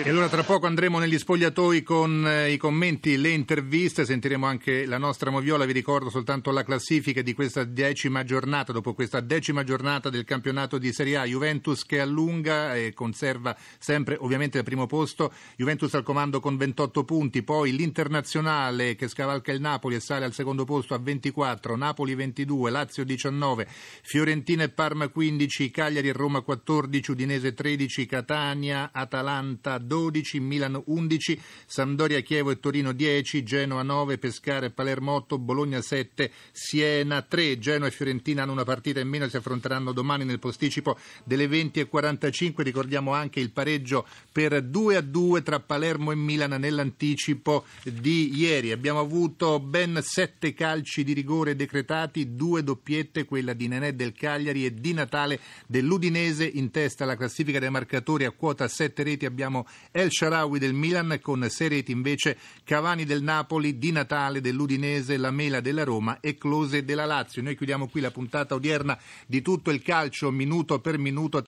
E allora tra poco andremo negli spogliatoi con eh, i commenti, le interviste, sentiremo anche la nostra Moviola, vi ricordo soltanto la classifica di questa decima giornata, dopo questa decima giornata del campionato di Serie A, Juventus che allunga e conserva sempre ovviamente il primo posto, Juventus al comando con 28 punti, poi l'Internazionale che scavalca il Napoli e sale al secondo posto a 24, Napoli 22, Lazio 19, Fiorentina e Parma 15, Cagliari e Roma 14, Udinese 13, Catania, Atalanta 12, Milan 11, Sampdoria, Chievo e Torino 10, Genoa 9, Pescara e Palermo 8, Bologna 7, Siena 3. Genoa e Fiorentina hanno una partita in meno si affronteranno domani nel posticipo delle 20.45. Ricordiamo anche il pareggio per 2 a 2 tra Palermo e Milan nell'anticipo di ieri. Abbiamo avuto ben 7 calci di rigore decretati, due doppiette, quella di Nenè del Cagliari e di Natale dell'Udinese in testa alla classifica dei marcatori a quota 7 reti abbiamo El Sharawi del Milan con 6 reti invece Cavani del Napoli, Di Natale dell'Udinese, La Mela della Roma e Close della Lazio. Noi chiudiamo qui la puntata odierna di tutto il calcio minuto per minuto.